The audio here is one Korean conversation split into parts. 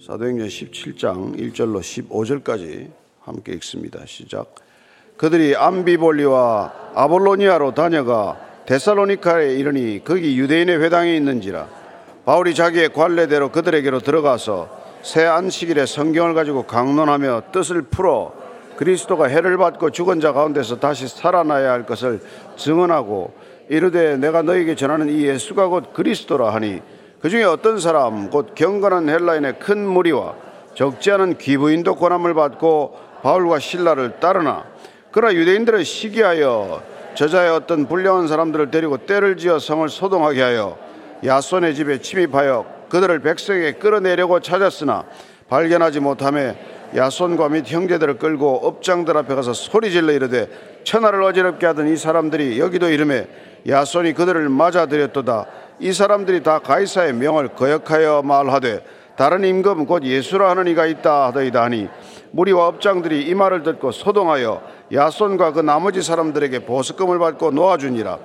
사도행전 17장 1절로 15절까지 함께 읽습니다. 시작. 그들이 암비볼리와 아볼로니아로 다녀가 데살로니카에 이르니 거기 유대인의 회당이 있는지라 바울이 자기의 관례대로 그들에게로 들어가서 새 안식일에 성경을 가지고 강론하며 뜻을 풀어 그리스도가 해를 받고 죽은 자 가운데서 다시 살아나야 할 것을 증언하고 이르되 내가 너에게 전하는 이 예수가 곧 그리스도라 하니 그 중에 어떤 사람 곧 경건한 헬라인의 큰 무리와 적지 않은 귀부인도 권함을 받고 바울과 신라를 따르나 그러나 유대인들은 시기하여 저자의 어떤 불량한 사람들을 데리고 때를 지어 성을 소동하게 하여 야손의 집에 침입하여 그들을 백성에게 끌어내려고 찾았으나 발견하지 못함에 야손과 및 형제들을 끌고 업장들 앞에 가서 소리질러 이르되 천하를 어지럽게 하던 이 사람들이 여기도 이름에 야손이 그들을 맞아들였도다 이 사람들이 다 가이사의 명을 거역하여 말하되 다른 임금 곧 예수라 하는 이가 있다 하더이다 하니 무리와 업장들이 이 말을 듣고 소동하여 야손과 그 나머지 사람들에게 보석금을 받고 놓아주니라.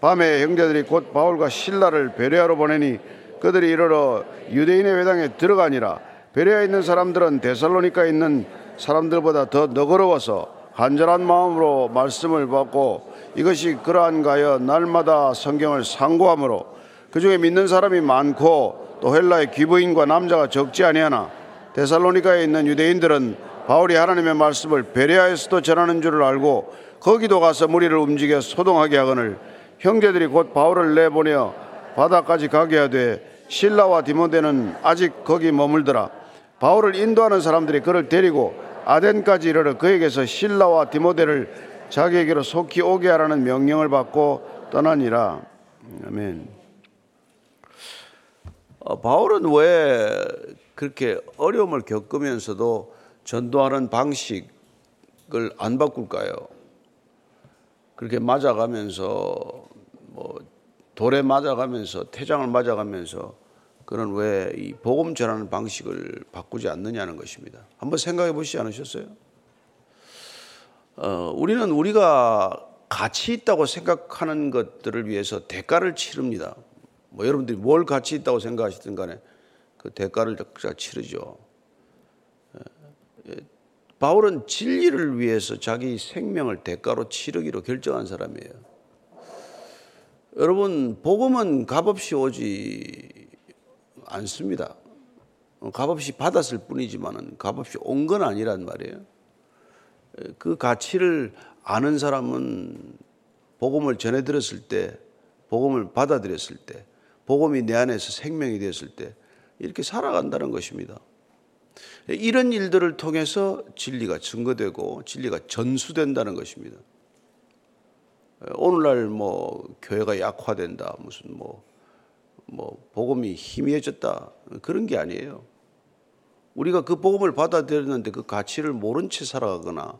밤에 형제들이 곧 바울과 신라를 베레아로 보내니 그들이 이르러 유대인의 회당에 들어가니라. 베레아에 있는 사람들은 데살로니카에 있는 사람들보다 더 너그러워서 간절한 마음으로 말씀을 받고 이것이 그러한가여 날마다 성경을 상고함으로 그 중에 믿는 사람이 많고 또 헬라의 귀부인과 남자가 적지 아니하나 데살로니카에 있는 유대인들은 바울이 하나님의 말씀을 베레아에서도 전하는 줄을 알고 거기도 가서 무리를 움직여 소동하게 하거늘 형제들이 곧 바울을 내보내어 바다까지 가게 하되 신라와 디모데는 아직 거기 머물더라 바울을 인도하는 사람들이 그를 데리고 아덴까지 이르러 그에게서 신라와 디모데를 자기에게로 속히 오게 하라는 명령을 받고 떠나니라 아멘. 어, 바울은 왜 그렇게 어려움을 겪으면서도 전도하는 방식을 안 바꿀까요? 그렇게 맞아가면서 뭐 돌에 맞아가면서 태장을 맞아가면서 그런 왜이 복음 전하는 방식을 바꾸지 않느냐는 것입니다. 한번 생각해 보시지 않으셨어요? 어, 우리는 우리가 가치 있다고 생각하는 것들을 위해서 대가를 치릅니다. 뭐 여러분들이 뭘 가치 있다고 생각하시든 간에 그 대가를 치르죠. 예, 예. 바울은 진리를 위해서 자기 생명을 대가로 치르기로 결정한 사람이에요. 여러분, 복음은 값없이 오지 않습니다. 값없이 받았을 뿐이지만은 값없이 온 건 아니란 말이에요. 그 가치를 아는 사람은 복음을 전해 들었을 때, 복음을 받아들였을 때, 복음이 내 안에서 생명이 되었을 때 이렇게 살아간다는 것입니다. 이런 일들을 통해서 진리가 증거되고 진리가 전수된다는 것입니다. 오늘날 뭐 교회가 약화된다 무슨 뭐, 뭐 복음이 희미해졌다 그런 게 아니에요. 우리가 그 복음을 받아들였는데 그 가치를 모른 채 살아가거나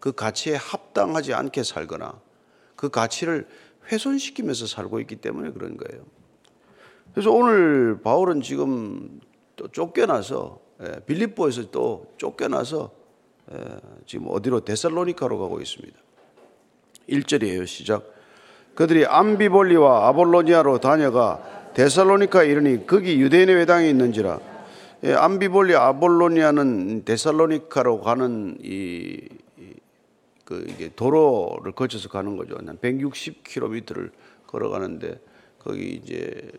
그 가치에 합당하지 않게 살거나 그 가치를 훼손시키면서 살고 있기 때문에 그런 거예요. 그래서 오늘 바울은 지금 또 쫓겨나서 예, 빌립보에서 또 쫓겨나서 예, 지금 어디로 데살로니카로 가고 있습니다. 1절이에요. 시작. 그들이 암비볼리와 아볼로니아로 다녀가 데살로니카에 이르니 거기 유대인의 회당이 있는지라. 예, 암비볼리 아볼로니아는 데살로니카로 가는 이, 그 이게 도로를 거쳐서 가는 거죠. 한 160km를 걸어가는데 거기 이제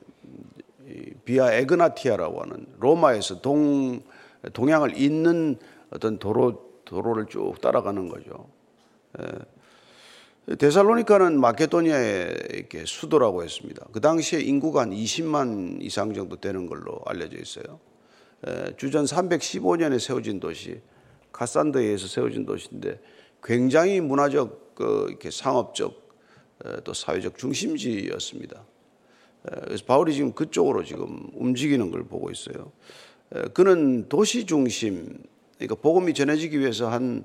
비아 에그나티아라고 하는 로마에서 동 동양을 잇는 어떤 도로 도로를 쭉 따라가는 거죠. 예. 데살로니카는 마케도니아의 이렇게 수도라고 했습니다. 그 당시에 인구가 한 20만 이상 정도 되는 걸로 알려져 있어요. 예. 주전 315년에 세워진 도시 카산드에서 세워진 도시인데 굉장히 문화적 그 이렇게 상업적 또 사회적 중심지였습니다. 그래서 바울이 지금 그쪽으로 지금 움직이는 걸 보고 있어요. 그는 도시 중심, 그러니까 복음이 전해지기 위해서 한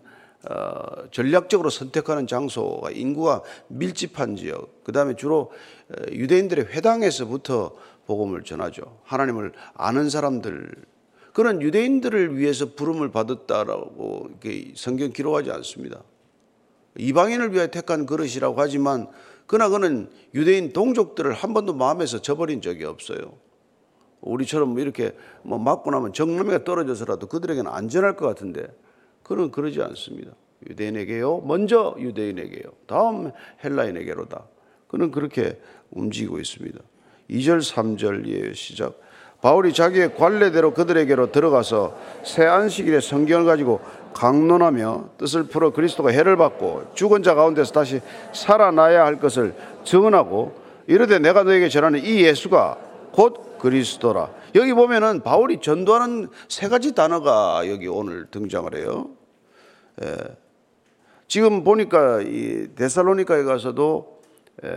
어, 전략적으로 선택하는 장소가 인구가 밀집한 지역, 그 다음에 주로 유대인들의 회당에서부터 복음을 전하죠. 하나님을 아는 사람들, 그런 유대인들을 위해서 부름을 받았다라고 성경 기록하지 않습니다. 이방인을 위해 택한 그릇이라고 하지만 그러나 그는 유대인 동족들을 한 번도 마음에서 저버린 적이 없어요. 우리처럼 뭐 이렇게 뭐 맞고 나면 정남이가 떨어져서라도 그들에게는 안전할 것 같은데 그는 그러지 않습니다. 유대인에게요. 먼저 유대인에게요. 다음 헬라인에게로다. 그는 그렇게 움직이고 있습니다. 2절 3절이에요. 시작. 바울이 자기의 관례대로 그들에게로 들어가서 새 안식일에 성경을 가지고 강론하며 뜻을 풀어 그리스도가 해를 받고 죽은 자 가운데서 다시 살아나야 할 것을 증언하고 이르되 내가 너에게 전하는 이 예수가 곧 그리스도라. 여기 보면은 바울이 전도하는 세 가지 단어가 여기 오늘 등장을 해요. 예. 지금 보니까 이 데살로니카에 가서도 에,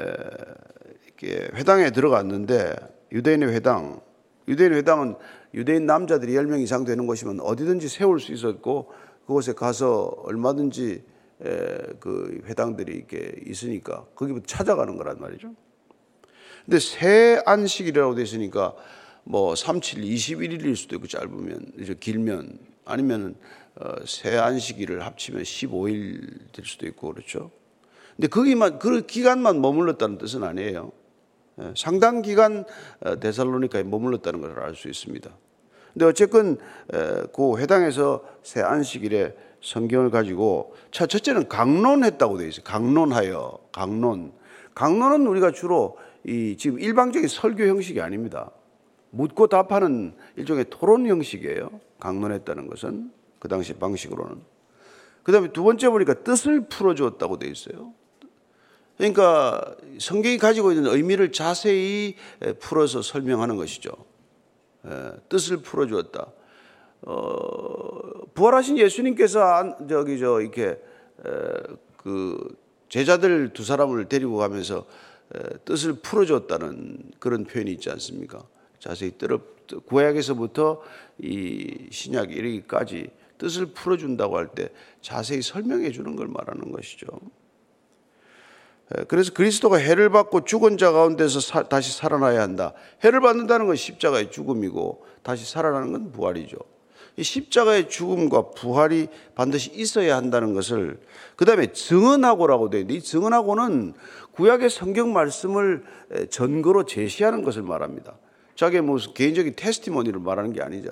이렇게 회당에 들어갔는데 유대인의 회당, 유대인 회당은 유대인 남자들이 10명 이상 되는 곳이면 어디든지 세울 수 있었고 그곳에 가서 얼마든지 에, 그 회당들이 이렇게 있으니까 거기부터 찾아가는 거란 말이죠. 근데 새 안식이라고 돼 있으니까 뭐 37, 21일일 수도 있고 짧으면 이제 길면 아니면 어, 새 안식일을 합치면 15일 될 수도 있고 그렇죠. 근데 거기만 그 기간만 머물렀다는 뜻은 아니에요. 예, 상당 기간 어, 데살로니카에 머물렀다는 것을 알 수 있습니다. 근데 어쨌건 그 회당에서 새 안식일에 성경을 가지고 첫 첫째는 강론했다고 되어 있어요. 강론하여 강론. 강론은 우리가 주로 이 지금 일방적인 설교 형식이 아닙니다. 묻고 답하는 일종의 토론 형식이에요. 강론했다는 것은 그 당시 방식으로는. 그 다음에 두 번째 보니까 뜻을 풀어 주었다고 되어 있어요. 그러니까 성경이 가지고 있는 의미를 자세히 풀어서 설명하는 것이죠. 뜻을 풀어주었다. 어, 부활하신 예수님께서 저기 저 이렇게 그 제자들 두 사람을 데리고 가면서 뜻을 풀어줬다는 그런 표현이 있지 않습니까? 자세히 들어 구약에서부터 이 신약 이르기까지 뜻을 풀어준다고 할 때 자세히 설명해 주는 걸 말하는 것이죠. 그래서 그리스도가 해를 받고 죽은 자 가운데서 사, 다시 살아나야 한다. 해를 받는다는 건 십자가의 죽음이고 다시 살아나는 건 부활이죠. 이 십자가의 죽음과 부활이 반드시 있어야 한다는 것을 그 다음에 증언하고라고 되어 있는데 이 증언하고는 구약의 성경 말씀을 전거로 제시하는 것을 말합니다. 자기의 무슨 개인적인 테스티모니를 말하는 게 아니죠.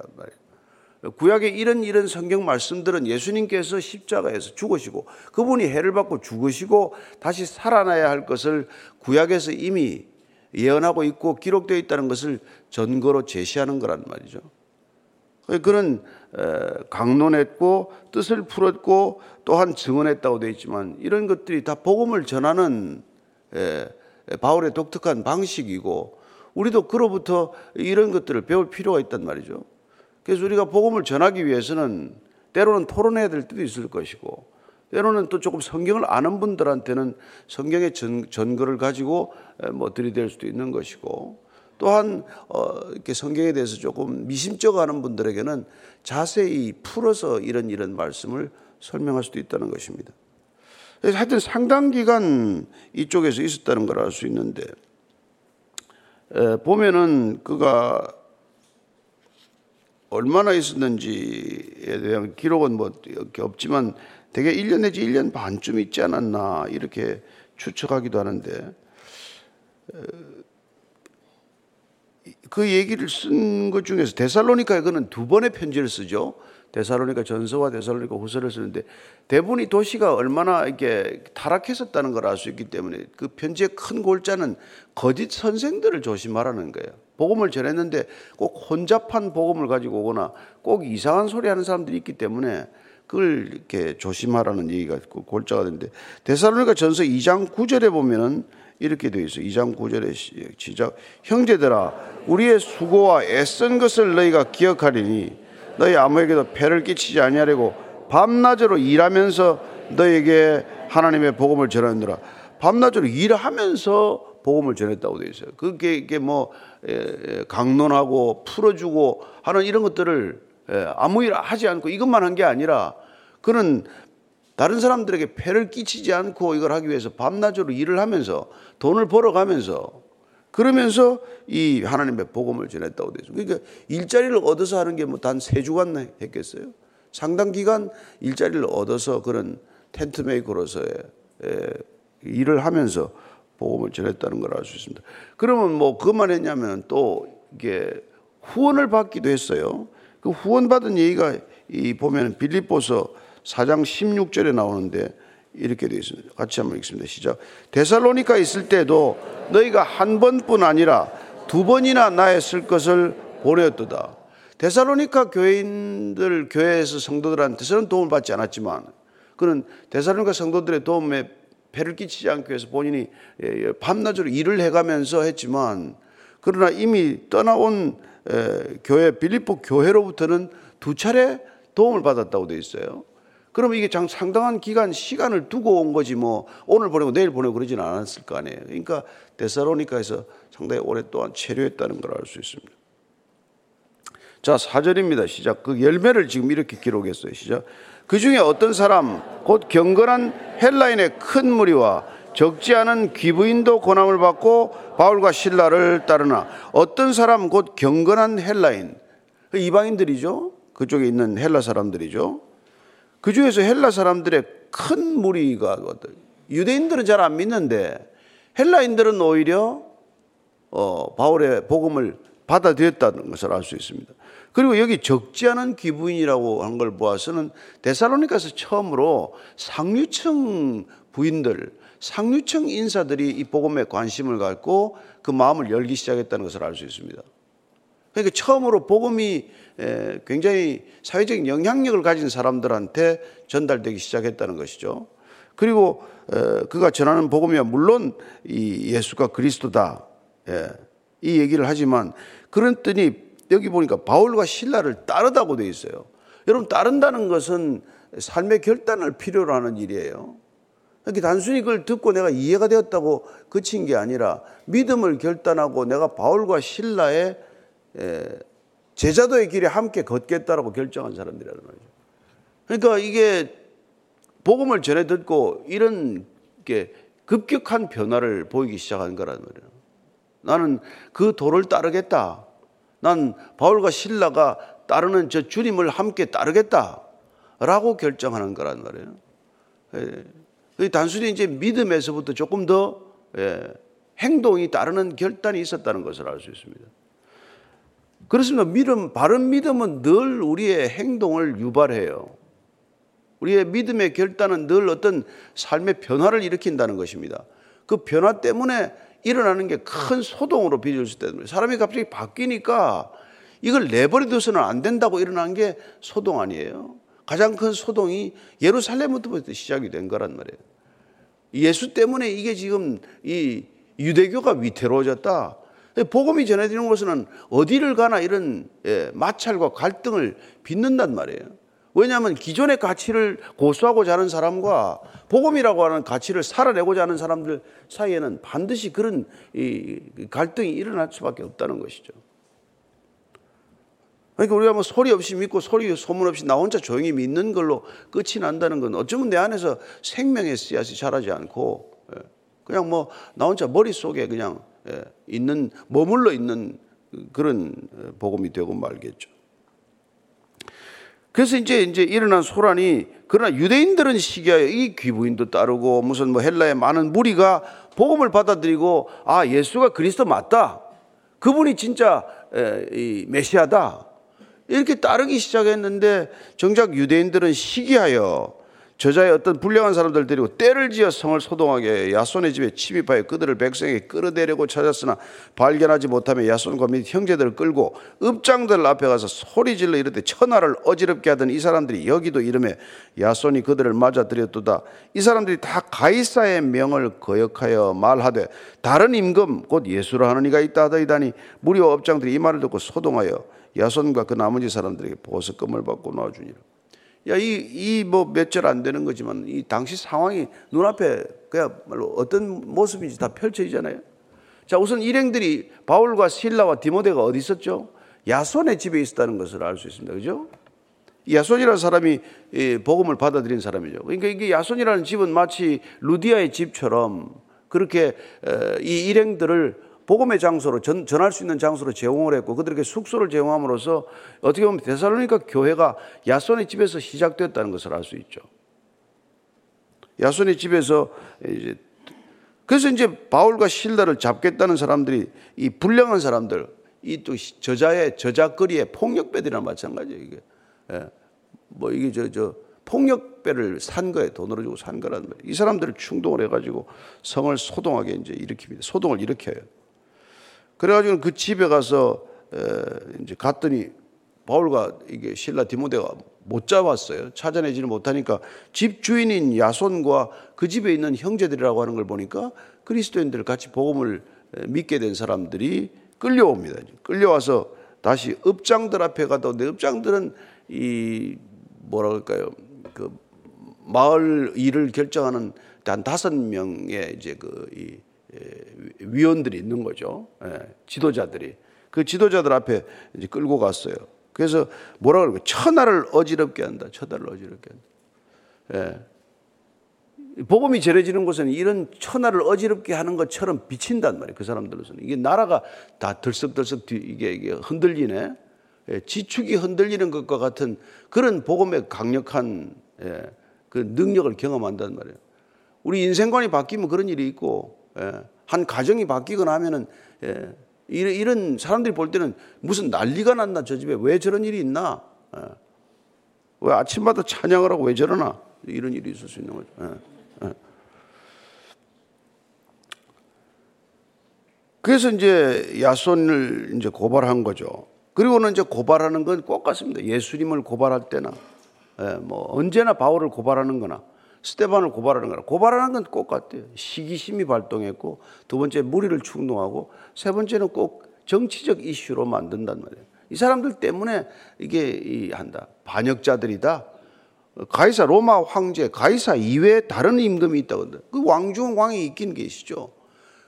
구약의 이런 이런 성경 말씀들은 예수님께서 십자가에서 죽으시고 그분이 해를 받고 죽으시고 다시 살아나야 할 것을 구약에서 이미 예언하고 있고 기록되어 있다는 것을 전거로 제시하는 거란 말이죠. 그는 강론했고 뜻을 풀었고 또한 증언했다고 되어 있지만 이런 것들이 다 복음을 전하는 바울의 독특한 방식이고 우리도 그로부터 이런 것들을 배울 필요가 있단 말이죠. 그래서 우리가 복음을 전하기 위해서는 때로는 토론해야 될 때도 있을 것이고 때로는 또 조금 성경을 아는 분들한테는 성경의 전, 전거를 가지고 뭐 들이댈 수도 있는 것이고 또한 어, 이렇게 성경에 대해서 조금 미심쩍어 하는 분들에게는 자세히 풀어서 이런 이런 말씀을 설명할 수도 있다는 것입니다. 그래서 하여튼 상당 기간 이쪽에서 있었다는 걸 알 수 있는데 에, 보면은 그가 얼마나 있었는지에 대한 기록은 뭐 없지만 대개 1년 내지 1년 반쯤 있지 않았나 이렇게 추측하기도 하는데 그 얘기를 쓴 것 중에서 데살로니카에 그는 두 번의 편지를 쓰죠. 데살로니카 전서와 데살로니카 후서를 쓰는데 대부분 이 도시가 얼마나 이렇게 타락했었다는 걸 알 수 있기 때문에 그 편지의 큰 골자는 거짓 선생들을 조심하라는 거예요. 복음을 전했는데 꼭 혼잡한 복음을 가지고 오거나 꼭 이상한 소리 하는 사람들이 있기 때문에 그걸 이렇게 조심하라는 얘기가 골자가 되는데 데살로니가 전서 2장 9절에 보면은 이렇게 되어 있어요. 2장 9절에 시작 형제들아 우리의 수고와 애쓴 것을 너희가 기억하리니 너희 아무에게도 폐를 끼치지 아니하려고 밤낮으로 일하면서 너에게 하나님의 복음을 전하느라 밤낮으로 일하면서 복음을 전했다고 되어 있어요. 그게 이게 뭐 강론하고 풀어주고 하는 이런 것들을 아무 일 하지 않고 이것만 한 게 아니라 그는 다른 사람들에게 폐를 끼치지 않고 이걸 하기 위해서 밤낮으로 일을 하면서 돈을 벌어가면서 그러면서 이 하나님의 복음을 전했다고 되죠. 그러니까 일자리를 얻어서 하는 게 뭐 단 세 주간 했겠어요? 상당 기간 일자리를 얻어서 그런 텐트 메이커로서의 일을 하면서 복음을 전했다는 걸 알 수 있습니다. 그러면 뭐 그만 했냐면 또 이게 후원을 받기도 했어요. 그 후원 받은 얘기가 이 보면 빌립보서 4장 16절에 나오는데 이렇게 되어 있습니다. 같이 한번 읽습니다. 시작. 데살로니카 있을 때도 너희가 한 번뿐 아니라 두 번이나 나의 쓸 것을 보내었도다. 데살로니카 교인들 교회에서 성도들한테서는 도움을 받지 않았지만 그는 데살로니카 성도들의 도움에 배를 끼치지 않기 위해서 본인이 예, 예, 밤낮으로 일을 해가면서 했지만 그러나 이미 떠나온 교회 빌립보 교회로부터는 두 차례 도움을 받았다고 되어 있어요. 그러면 이게 장 상당한 기간 시간을 두고 온 거지 뭐 오늘 보내고 내일 보내고 그러지는 않았을 거 아니에요. 그러니까 데살로니카에서 상당히 오랫동안 체류했다는 걸 알 수 있습니다. 자, 4절입니다. 시작. 그 열매를 지금 이렇게 기록했어요. 시작. 그 중에 어떤 사람, 곧 경건한 헬라인의 큰 무리와 적지 않은 귀부인도 고난을 받고 바울과 신라를 따르나 어떤 사람, 곧 경건한 헬라인, 그 이방인들이죠. 그쪽에 있는 헬라 사람들이죠. 그 중에서 헬라 사람들의 큰 무리가 유대인들은 잘 안 믿는데 헬라인들은 오히려 어, 바울의 복음을 받아들였다는 것을 알 수 있습니다. 그리고 여기 적지 않은 기부인이라고 한 걸 보아서는 데살로니카서 처음으로 상류층 부인들, 상류층 인사들이 이 복음에 관심을 갖고 그 마음을 열기 시작했다는 것을 알 수 있습니다. 그러니까 처음으로 복음이 굉장히 사회적인 영향력을 가진 사람들한테 전달되기 시작했다는 것이죠. 그리고 그가 전하는 복음이야 물론 이 예수가 그리스도다 예, 이 얘기를 하지만 그랬더니 여기 보니까 바울과 신라를 따르다고 돼 있어요. 여러분 따른다는 것은 삶의 결단을 필요로 하는 일이에요. 이렇게 단순히 그걸 듣고 내가 이해가 되었다고 그친 게 아니라 믿음을 결단하고 내가 바울과 신라의 제자도의 길에 함께 걷겠다라고 결정한 사람들이라는 말이죠. 그러니까 이게 복음을 전해 듣고 이런 게 급격한 변화를 보이기 시작한 거란 말이에요. 나는 그 도를 따르겠다. 난 바울과 신라가 따르는 저 주님을 함께 따르겠다. 라고 결정하는 거란 말이에요. 예. 단순히 이제 믿음에서부터 조금 더 예, 행동이 따르는 결단이 있었다는 것을 알 수 있습니다. 그렇습니다. 믿음, 바른 믿음은 늘 우리의 행동을 유발해요. 우리의 믿음의 결단은 늘 어떤 삶의 변화를 일으킨다는 것입니다. 그 변화 때문에 일어나는 게 큰 소동으로 빚을 수 거예요. 사람이 갑자기 바뀌니까 이걸 내버려둬서는 안 된다고 일어난 게 소동 아니에요. 가장 큰 소동이 예루살렘부터 시작이 된 거란 말이에요. 예수 때문에 이게 지금 이 유대교가 위태로워졌다. 복음이 전해지는 것은 어디를 가나 이런 예, 마찰과 갈등을 빚는단 말이에요. 왜냐하면 기존의 가치를 고수하고자 하는 사람과 복음이라고 하는 가치를 살아내고자 하는 사람들 사이에는 반드시 그런 갈등이 일어날 수밖에 없다는 것이죠. 그러니까 우리가 뭐 소리 없이 믿고 소리 소문 없이 나 혼자 조용히 믿는 걸로 끝이 난다는 건 어쩌면 내 안에서 생명의 씨앗이 자라지 않고 예, 그냥 뭐 나 혼자 머릿속에 그냥 예, 있는 머물러 있는 그런 복음이 되고 말겠죠. 그래서 이제 이제 일어난 소란이 그러나 유대인들은 시기하여 이 귀부인도 따르고 무슨 뭐 헬라의 많은 무리가 복음을 받아들이고 아 예수가 그리스도 맞다. 그분이 진짜 이 메시아다. 이렇게 따르기 시작했는데 정작 유대인들은 시기하여 저자의 어떤 불량한 사람들 데리고 때를 지어 성을 소동하게 야손의 집에 침입하여 그들을 백성에게 끌어내려고 찾았으나 발견하지 못하며 야손과 및 형제들을 끌고 읍장들 앞에 가서 소리질러 이르되 천하를 어지럽게 하던 이 사람들이 여기도 이름에 야손이 그들을 맞아들였도다. 이 사람들이 다 가이사의 명을 거역하여 말하되 다른 임금 곧 예수라 하는 이가 있다 하더이다니 무리와 업장들이 이 말을 듣고 소동하여 야손과 그 나머지 사람들에게 보석금을 받고 놔주니라 야, 이, 이 뭐 몇 절 안 되는 거지만 이 당시 상황이 눈앞에 그야말로 어떤 모습인지 다 펼쳐지잖아요. 자, 우선 일행들이 바울과 신라와 디모데가 어디 있었죠? 야손의 집에 있었다는 것을 알 수 있습니다. 그죠? 야손이라는 사람이 복음을 받아들인 사람이죠. 그러니까 이게 야손이라는 집은 마치 루디아의 집처럼 그렇게 이 일행들을 복음의 장소로 전, 전할 수 있는 장소로 제공을 했고 그들에게 숙소를 제공함으로써 어떻게 보면 데살로니가 교회가 야손의 집에서 시작됐다는 것을 알 수 있죠. 야손의 집에서 이제 그래서 이제 바울과 실다를 잡겠다는 사람들이 이 불량한 사람들 이 또 저자의 저작거리의 폭력배들이랑 마찬가지예요. 이게 예. 뭐 이게 저 저 폭력배를 산 거예요. 돈으로 주고 산 거란 말이에요. 이 사람들을 충동을 해가지고 성을 소동하게 이제 일으킵니다. 소동을 일으켜요. 그래가지고 그 집에 가서 에, 이제 갔더니 바울과 이게 신라 디모데가 못 잡았어요. 찾아내지는 못하니까 집 주인인 야손과 그 집에 있는 형제들이라고 하는 걸 보니까 그리스도인들 같이 복음을 믿게 된 사람들이 끌려옵니다. 끌려와서 다시 읍장들 앞에 가도 내 읍장들은 이 뭐라 그럴까요? 그 마을 일을 결정하는 한 다섯 명의 이제 그 이 위원들이 있는 거죠. 예, 지도자들이 그 지도자들 앞에 이제 끌고 갔어요. 그래서 뭐라 그러고 천하를 어지럽게 한다. 천하를 어지럽게 한다. 예. 복음이 전해지는 곳은 이런 천하를 어지럽게 하는 것처럼 비친단 말이에요. 그 사람들로서는 이게 나라가 다 들썩들썩 이게, 이게 흔들리네. 예, 지축이 흔들리는 것과 같은 그런 복음의 강력한 예, 그 능력을 경험한단 말이에요. 우리 인생관이 바뀌면 그런 일이 있고 예, 한 가정이 바뀌거나 하면은 예, 이런, 사람들이 볼 때는 무슨 난리가 났나 저 집에 왜 저런 일이 있나? 예. 왜 아침마다 찬양을 하고 왜 저러나? 이런 일이 있을 수 있는 거죠. 예, 예. 그래서 이제 야손을 이제 고발한 거죠. 그리고는 이제 고발하는 건꼭 같습니다. 예수님을 고발할 때나, 예, 뭐 언제나 바울을 고발하는 거나, 스테반을 고발하는 거나, 고발하는 건꼭 같아요. 시기심이 발동했고, 두 번째 무리를 충동하고, 세 번째는 꼭 정치적 이슈로 만든단 말이에요. 이 사람들 때문에 이게 한다. 반역자들이다. 가이사 로마 황제 가이사 이외에 다른 임금이 있다고 그 왕중 왕이 있긴 계시죠.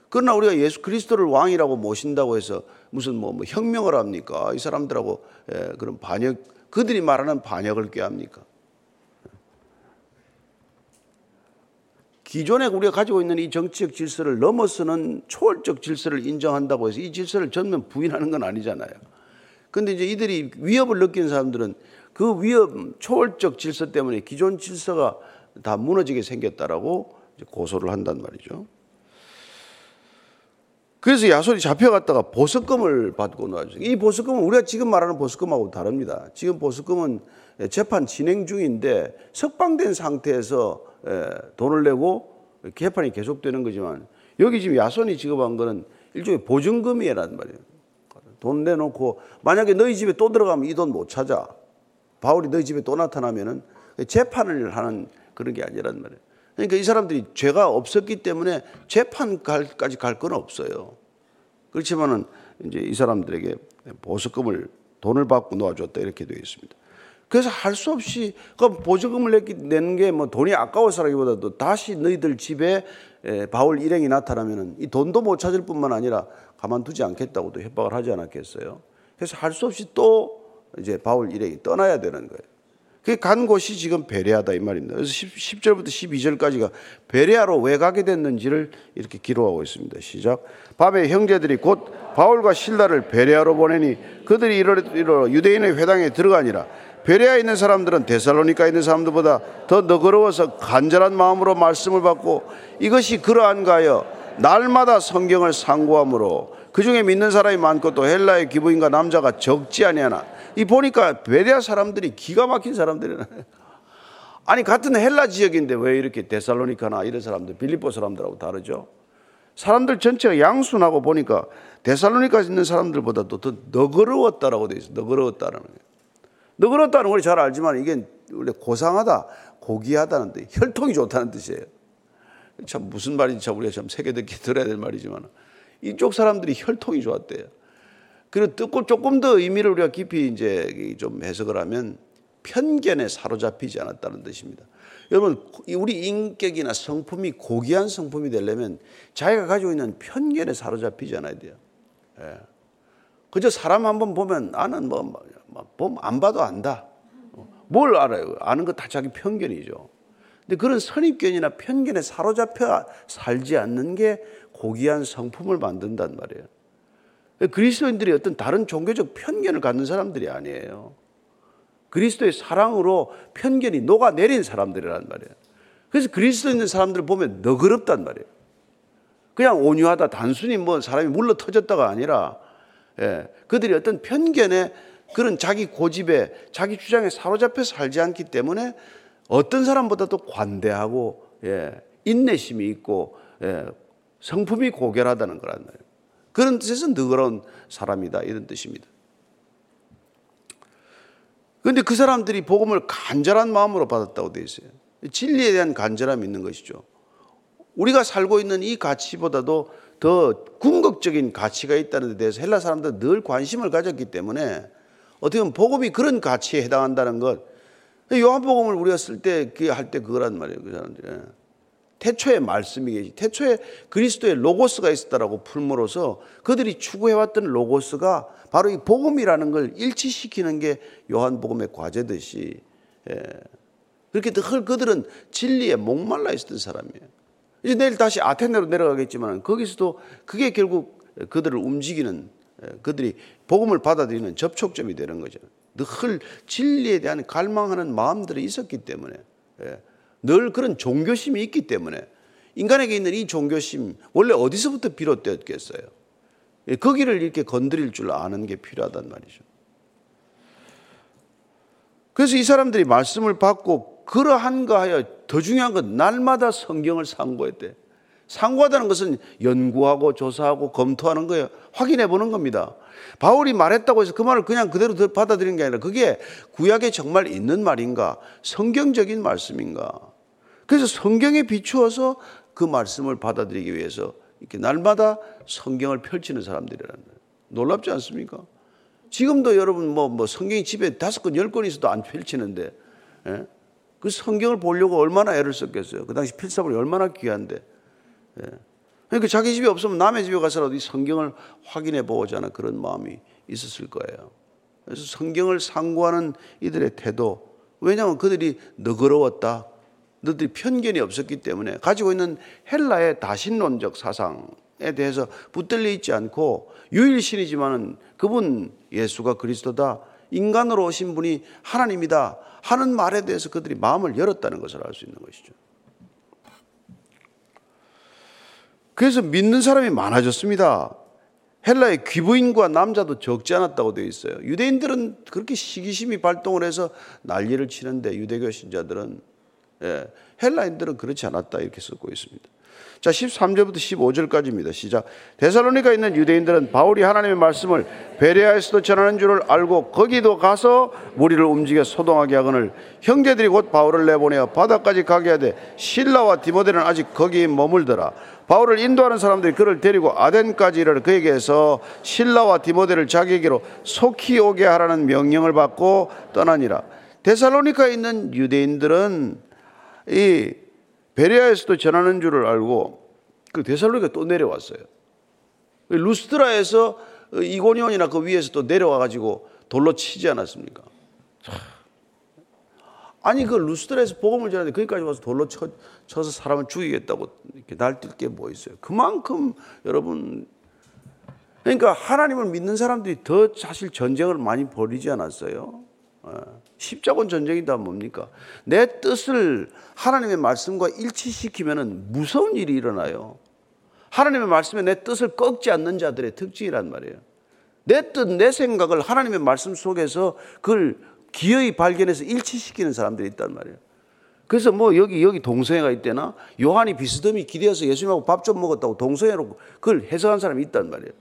그러나 우리가 예수 그리스도를 왕이라고 모신다고 해서 무슨 뭐, 뭐 혁명을 합니까? 이 사람들하고 예, 그런 반역 그들이 말하는 반역을 꾀합니까? 기존에 우리가 가지고 있는 이 정치적 질서를 넘어서는 초월적 질서를 인정한다고 해서 이 질서를 전면 부인하는 건 아니잖아요. 근데 이제 이들이 위협을 느끼는 사람들은 그 위협, 초월적 질서 때문에 기존 질서가 다 무너지게 생겼다라고 고소를 한단 말이죠. 그래서 야손이 잡혀갔다가 보석금을 받고 나왔죠. 이 보석금은 우리가 지금 말하는 보석금하고 다릅니다. 지금 보석금은 재판 진행 중인데 석방된 상태에서 돈을 내고 개판이 계속되는 거지만 여기 지금 야손이 지급한 거는 일종의 보증금이란 말이에요. 돈 내놓고 만약에 너희 집에 또 들어가면 이 돈 못 찾아. 바울이 너희 집에 또 나타나면은 재판을 하는 그런 게 아니란 말이에요. 그러니까 이 사람들이 죄가 없었기 때문에 재판까지 갈 건 없어요. 그렇지만은 이제 이 사람들에게 보석금을 돈을 받고 놓아줬다 이렇게 되어 있습니다. 그래서 할 수 없이 그 보조금을 내는 게 뭐 돈이 아까워서라기보다도 다시 너희들 집에 바울 일행이 나타나면은 이 돈도 못 찾을 뿐만 아니라 가만두지 않겠다고도 협박을 하지 않았겠어요. 그래서 할 수 없이 또 이제 바울 일행이 떠나야 되는 거예요. 그 간 곳이 지금 베레아다 이 말입니다. 그래서 10, 절부터 12절까지가 베레아로 왜 가게 됐는지를 이렇게 기록하고 있습니다. 시작. 밤에 형제들이 곧 바울과 신라를 베레아로 보내니 그들이 이러러 유대인의 회당에 들어가니라. 베레아에 있는 사람들은 데살로니카에 있는 사람들보다 더 너그러워서 간절한 마음으로 말씀을 받고 이것이 그러한가여 날마다 성경을 상고함으로 그 중에 믿는 사람이 많고 또 헬라의 기부인과 남자가 적지 아니하나 이 보니까 베레아 사람들이 기가 막힌 사람들이네. 아니 같은 헬라 지역인데 왜 이렇게 데살로니카나 이런 사람들 빌립보 사람들하고 다르죠? 사람들 전체가 양순하고 보니까 데살로니카 있는 사람들보다도 더 너그러웠다라고 돼 있어. 너그러웠다라는 거예요. 너그럽다는 걸 잘 알지만 이게 원래 고상하다, 고귀하다는 뜻, 혈통이 좋다는 뜻이에요. 참 무슨 말인지 참 우리가 참 새겨 듣게 들어야 될 말이지만 이쪽 사람들이 혈통이 좋았대요. 그리고 조금 더 의미를 우리가 깊이 이제 좀 해석을 하면 편견에 사로잡히지 않았다는 뜻입니다. 여러분, 우리 인격이나 성품이 고귀한 성품이 되려면 자기가 가지고 있는 편견에 사로잡히지 않아야 돼요. 예. 그저 사람 한 번 보면 나는 뭐, 뭐, 안 봐도 안다. 뭘 알아요? 아는 거 다 자기 편견이죠. 근데 그런 선입견이나 편견에 사로잡혀 살지 않는 게 고귀한 성품을 만든단 말이에요. 그리스도인들이 어떤 다른 종교적 편견을 갖는 사람들이 아니에요. 그리스도의 사랑으로 편견이 녹아내린 사람들이란 말이에요. 그래서 그리스도 있는 사람들을 보면 너그럽단 말이에요. 그냥 온유하다, 단순히 뭐 사람이 물러 터졌다가 아니라 예, 그들이 어떤 편견에 그런 자기 고집에 자기 주장에 사로잡혀 살지 않기 때문에 어떤 사람보다도 관대하고 예, 인내심이 있고 예, 성품이 고결하다는 거란 말이에요. 그런 뜻에서 너그러운 사람이다 이런 뜻입니다. 그런데 그 사람들이 복음을 간절한 마음으로 받았다고 되어 있어요. 진리에 대한 간절함이 있는 것이죠. 우리가 살고 있는 이 가치보다도 더 궁극적인 가치가 있다는 데 대해서 헬라 사람들은 늘 관심을 가졌기 때문에 어떻게 보면 복음이 그런 가치에 해당한다는 것. 요한복음을 우리가 쓸 때, 할때 그거란 말이에요. 그 사람들이. 태초에 말씀이 계시, 태초에 그리스도의 로고스가 있었다라고 풀므로써 그들이 추구해왔던 로고스가 바로 이 복음이라는 걸 일치시키는 게 요한복음의 과제듯이, 예. 그렇게 늘 그들은 진리에 목말라 있었던 사람이에요. 이제 내일 다시 아테네로 내려가겠지만 거기서도 그게 결국 그들을 움직이는 예, 그들이 복음을 받아들이는 접촉점이 되는 거죠. 늘 진리에 대한 갈망하는 마음들이 있었기 때문에 예, 늘 그런 종교심이 있기 때문에 인간에게 있는 이 종교심 원래 어디서부터 비롯되었겠어요? 예, 거기를 이렇게 건드릴 줄 아는 게 필요하단 말이죠. 그래서 이 사람들이 말씀을 받고 그러한가 하여 더 중요한 건 날마다 성경을 상고했대. 상고하다는 것은 연구하고 조사하고 검토하는 거예요. 확인해 보는 겁니다. 바울이 말했다고 해서 그 말을 그냥 그대로 받아들이는 게 아니라 그게 구약에 정말 있는 말인가? 성경적인 말씀인가? 그래서 성경에 비추어서 그 말씀을 받아들이기 위해서 이렇게 날마다 성경을 펼치는 사람들이라는 거예요. 놀랍지 않습니까? 지금도 여러분 뭐, 뭐 성경이 집에 다섯 권, 열 권 있어도 안 펼치는데, 예? 그 성경을 보려고 얼마나 애를 썼겠어요. 그 당시 필사본이 얼마나 귀한데. 예. 그러니까 자기 집에 없으면 남의 집에 가서라도 이 성경을 확인해 보고자 는 그런 마음이 있었을 거예요. 그래서 성경을 상고하는 이들의 태도, 왜냐하면 그들이 너그러웠다. 너들이 편견이 없었기 때문에 가지고 있는 헬라의 다신론적 사상에 대해서 붙들려 있지 않고 유일신이지만은 그분 예수가 그리스도다. 인간으로 오신 분이 하나님이다. 하는 말에 대해서 그들이 마음을 열었다는 것을 알 수 있는 것이죠. 그래서 믿는 사람이 많아졌습니다. 헬라의 귀부인과 남자도 적지 않았다고 되어 있어요. 유대인들은 그렇게 시기심이 발동을 해서 난리를 치는데 유대교 신자들은 예, 헬라인들은 그렇지 않았다 이렇게 쓰고 있습니다. 자, 13절부터 15절까지입니다. 시작. 데살로니가 있는 유대인들은 바울이 하나님의 말씀을 베레아에서도 전하는 줄을 알고 거기도 가서 무리를 움직여 소동하게 하거늘 형제들이 곧 바울을 내보내어 바다까지 가게 하되 신라와 디모데는 아직 거기 머물더라. 바울을 인도하는 사람들이 그를 데리고 아덴까지 이르러 그에게서 신라와 디모데를 자기에게로 속히 오게 하라는 명령을 받고 떠나니라. 데살로니카에 있는 유대인들은 이 베레아에서도 전하는 줄을 알고 그 데살로니가 또 내려왔어요. 루스트라에서 이고니온이나 그 위에서 또 내려와 가지고 돌로 치지 않았습니까? 아니 그 루스트라에서 복음을 전하는데 거기까지 와서 돌로 쳐, 쳐서 사람을 죽이겠다고 이렇게 날뛸 게 뭐 있어요? 그만큼 여러분 그러니까 하나님을 믿는 사람들이 더 사실 전쟁을 많이 벌이지 않았어요. 예. 십자군 전쟁이다 뭡니까? 내 뜻을 하나님의 말씀과 일치시키면 무서운 일이 일어나요. 하나님의 말씀에 내 뜻을 꺾지 않는 자들의 특징이란 말이에요. 내 뜻, 내 생각을 하나님의 말씀 속에서 그걸 기어이 발견해서 일치시키는 사람들이 있단 말이에요. 그래서 뭐 여기 여기 동성애가 있대나 요한이 비스듬히 기대어서 예수님하고 밥 좀 먹었다고 동성애로 그걸 해석한 사람이 있단 말이에요.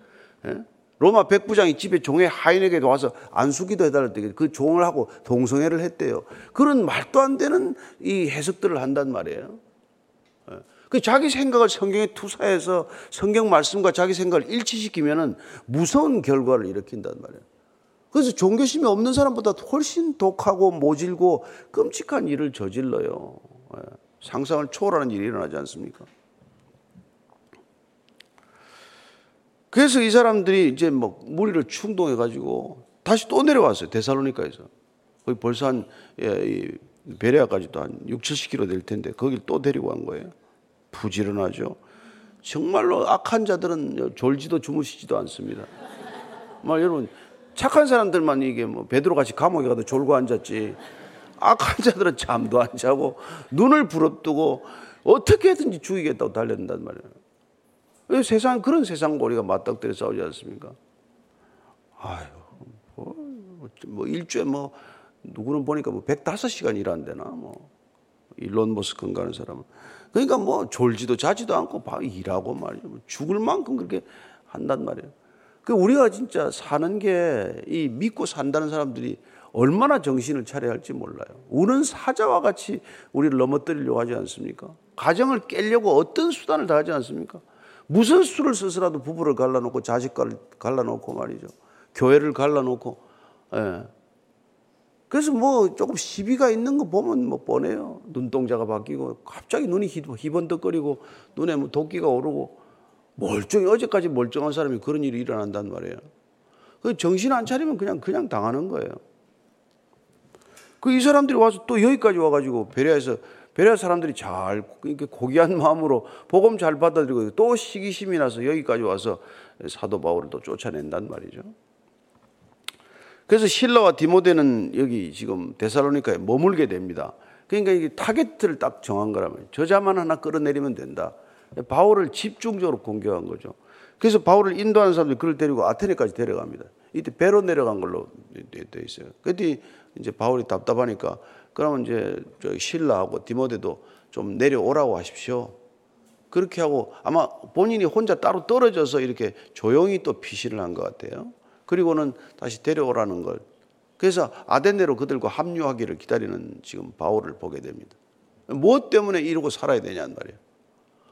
예? 로마 백부장이 집에 종의 하인에게 와서 안수기도 해달랬더니 그 종을 하고 동성애를 했대요. 그런 말도 안 되는 이 해석들을 한단 말이에요. 예. 그 자기 생각을 성경에 투사해서 성경 말씀과 자기 생각을 일치시키면은 무서운 결과를 일으킨단 말이에요. 그래서 종교심이 없는 사람보다 훨씬 독하고 모질고 끔찍한 일을 저질러요. 예. 상상을 초월하는 일이 일어나지 않습니까? 그래서 이 사람들이 이제 뭐 무리를 충동해 가지고 다시 또 내려왔어요. 데살로니카에서. 거기 벌써 한 예, 베레아까지도 한 6, 70km 될 텐데 거길 또 데리고 간 거예요. 부지런하죠. 정말로 악한 자들은 졸지도 주무시지도 않습니다. 말 여러분 착한 사람들만 이게 뭐 베드로 같이 감옥에 가도 졸고 앉았지. 악한 자들은 잠도 안 자고 눈을 부릅뜨고 어떻게 든지 죽이겠다고 달렸단 말이에요. 세상 그런 세상과 우리가 맞닥뜨려 싸우지 않습니까? 아유, 뭐, 뭐 일주에 뭐 누구는 보니까 뭐 105시간 일한대나 뭐 일론 머스크 가는 사람은 그러니까 뭐 졸지도 자지도 않고 일하고 말이죠. 뭐 죽을 만큼 그렇게 한단 말이에요. 그 우리가 진짜 사는 게 이 믿고 산다는 사람들이 얼마나 정신을 차려야 할지 몰라요. 우는 사자와 같이 우리를 넘어뜨리려고 하지 않습니까? 가정을 깨려고 어떤 수단을 다하지 않습니까? 무슨 수를 써서라도 부부를 갈라놓고 자식을 갈라놓고 말이죠. 교회를 갈라놓고. 예. 그래서 뭐 조금 시비가 있는 거 보면 뭐 뻔해요. 눈동자가 바뀌고 갑자기 눈이 희번덕거리고 눈에 뭐 도끼가 오르고 멀쩡히 어제까지 멀쩡한 사람이 그런 일이 일어난단 말이에요. 그 정신 안 차리면 그냥 그냥 당하는 거예요. 그 이 사람들이 와서 또 여기까지 와가지고 배려해서 배려 사람들이 잘 이렇게 고귀한 마음으로 복음 잘 받아들이고 또 시기심이 나서 여기까지 와서 사도 바울을 또 쫓아낸단 말이죠. 그래서 실라와 디모데는 여기 지금 데살로니카에 머물게 됩니다. 그러니까 이게 타겟을 딱 정한 거라면 저 자만 하나 끌어내리면 된다. 바울을 집중적으로 공격한 거죠. 그래서 바울을 인도하는 사람들이 그를 데리고 아테네까지 데려갑니다. 이때 배로 내려간 걸로 되어 있어요. 그때 이제 바울이 답답하니까 그러면 이제 저 실라하고 디모데도 좀 내려오라고 하십시오. 그렇게 하고 아마 본인이 혼자 따로 떨어져서 이렇게 조용히 또 피신을 한 것 같아요. 그리고는 다시 데려오라는 걸. 그래서 아덴네로 그들과 합류하기를 기다리는 지금 바울을 보게 됩니다. 무엇 때문에 이러고 살아야 되냐는 말이에요.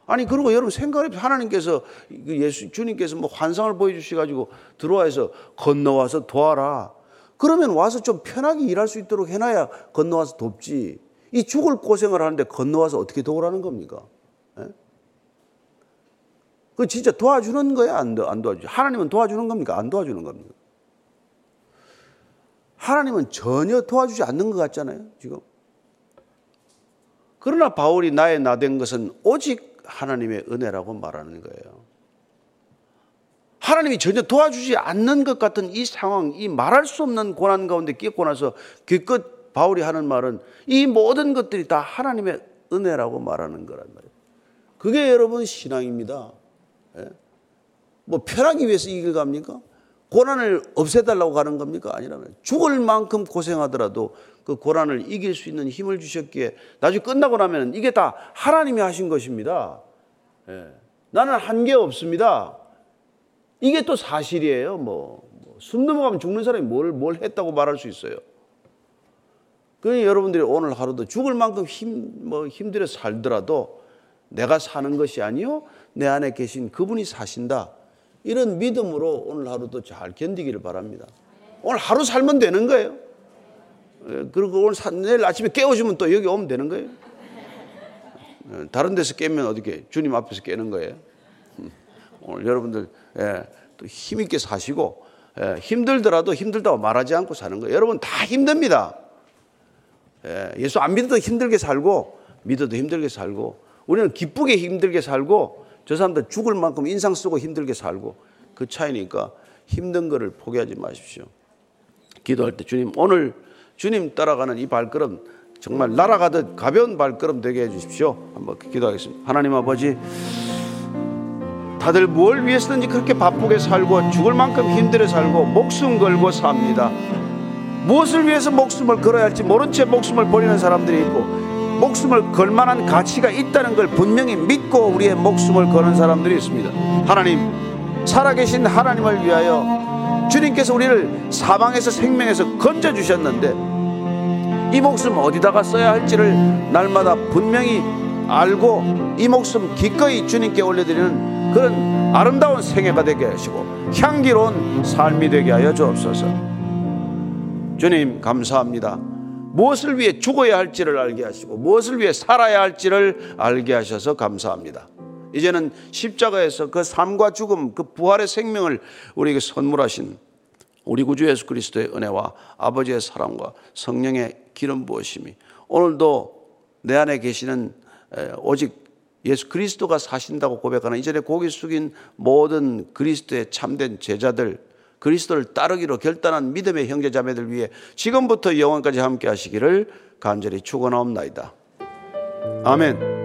아니 그리고 여러분 생각해 하나님께서 그 예수 주님께서 뭐 환상을 보여주시 가지고 들어와서 건너와서 도와라. 그러면 와서 좀 편하게 일할 수 있도록 해놔야 건너와서 돕지. 이 죽을 고생을 하는데 건너와서 어떻게 도우라는 겁니까? 예? 그 진짜 도와주는 거야? 안, 안 도와주지? 하나님은 도와주는 겁니까? 안 도와주는 겁니까? 하나님은 전혀 도와주지 않는 것 같잖아요, 지금. 그러나 바울이 나의 나 된 것은 오직 하나님의 은혜라고 말하는 거예요. 하나님이 전혀 도와주지 않는 것 같은 이 상황, 이 말할 수 없는 고난 가운데 끼고 나서 기껏 바울이 하는 말은 이 모든 것들이 다 하나님의 은혜라고 말하는 거란 말이에요. 그게 여러분 신앙입니다. 예? 뭐 편하기 위해서 이길 갑니까? 고난을 없애달라고 가는 겁니까? 아니라면 죽을 만큼 고생하더라도 그 고난을 이길 수 있는 힘을 주셨기에 나중에 끝나고 나면 이게 다 하나님이 하신 것입니다. 예. 나는 한게 없습니다. 이게 또 사실이에요. 뭐, 뭐 숨 넘어가면 죽는 사람이 뭘, 뭘 했다고 말할 수 있어요. 그 여러분들이 오늘 하루도 죽을 만큼 힘, 뭐 힘들어 살더라도 내가 사는 것이 아니요. 내 안에 계신 그분이 사신다. 이런 믿음으로 오늘 하루도 잘 견디기를 바랍니다. 오늘 하루 살면 되는 거예요. 예, 그리고 오늘 내일 아침에 깨워주면 또 여기 오면 되는 거예요. 예, 다른 데서 깨면 어떻게 주님 앞에서 깨는 거예요. 음, 오늘 여러분들 예, 또 힘있게 사시고 예, 힘들더라도 힘들다고 말하지 않고 사는 거예요. 여러분 다 힘듭니다. 예, 수 안 믿어도 힘들게 살고 믿어도 힘들게 살고 우리는 기쁘게 힘들게 살고 저 사람들 죽을 만큼 인상 쓰고 힘들게 살고 그 차이니까 힘든 거를 포기하지 마십시오. 기도할 때 주님 오늘 주님 따라가는 이 발걸음 정말 날아가듯 가벼운 발걸음 되게 해주십시오. 한번 기도하겠습니다. 하나님 아버지 다들 뭘 위해서든지 그렇게 바쁘게 살고 죽을 만큼 힘들어 살고 목숨 걸고 삽니다. 무엇을 위해서 목숨을 걸어야 할지 모른 채 목숨을 버리는 사람들이 있고 목숨을 걸 만한 가치가 있다는 걸 분명히 믿고 우리의 목숨을 거는 사람들이 있습니다. 하나님, 살아계신 하나님을 위하여 주님께서 우리를 사방에서 생명에서 건져 주셨는데 이 목숨 어디다가 써야 할지를 날마다 분명히 알고 이 목숨 기꺼이 주님께 올려드리는 그런 아름다운 생애가 되게 하시고 향기로운 삶이 되게 하여 주옵소서. 주님 감사합니다. 무엇을 위해 죽어야 할지를 알게 하시고 무엇을 위해 살아야 할지를 알게 하셔서 감사합니다. 이제는 십자가에서 그 삶과 죽음, 그 부활의 생명을 우리에게 선물하신 우리 구주 예수 그리스도의 은혜와 아버지의 사랑과 성령의 기름 부으심이 오늘도 내 안에 계시는 오직 예수 그리스도가 사신다고 고백하는 이전에 고개 숙인 모든 그리스도의 참된 제자들 그리스도를 따르기로 결단한 믿음의 형제 자매들 위해 지금부터 영원까지 함께 하시기를 간절히 축원하옵나이다. 아멘.